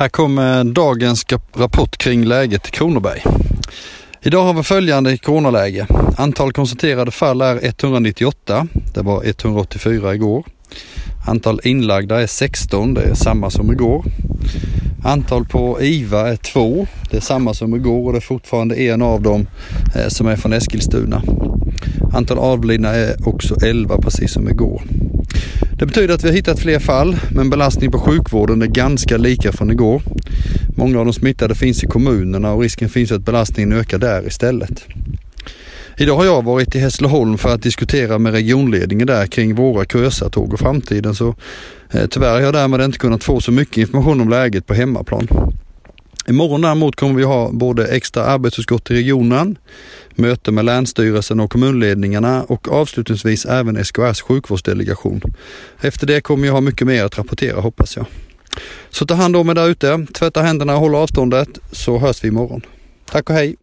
Här kommer dagens rapport kring läget i Kronoberg. Idag har vi följande coronaläge. Antal konstaterade fall är 198. Det var 184 igår. Antal inlagda är 16. Det är samma som igår. Antal på IVA är 2. Det är samma som igår och det är fortfarande en av dem eh, som är från Eskilstuna. Antal avlidna är också 11 precis som igår. Det betyder att vi har hittat fler fall, men belastningen på sjukvården är ganska lika från igår. Många av de smittade finns i kommunerna och risken finns att belastningen ökar där istället. Idag har jag varit i Hässleholm för att diskutera med regionledningen där kring våra Krösatåg och framtiden så eh, tyvärr har jag därmed inte kunnat få så mycket information om läget på hemmaplan. Imorgon däremot kommer vi ha både extra arbetsutskott i regionen, möte med Länsstyrelsen och kommunledningarna och avslutningsvis även SKRs sjukvårdsdelegation. Efter det kommer jag ha mycket mer att rapportera hoppas jag. Så ta hand om er där ute, tvätta händerna och håll avståndet så hörs vi imorgon. Tack och hej!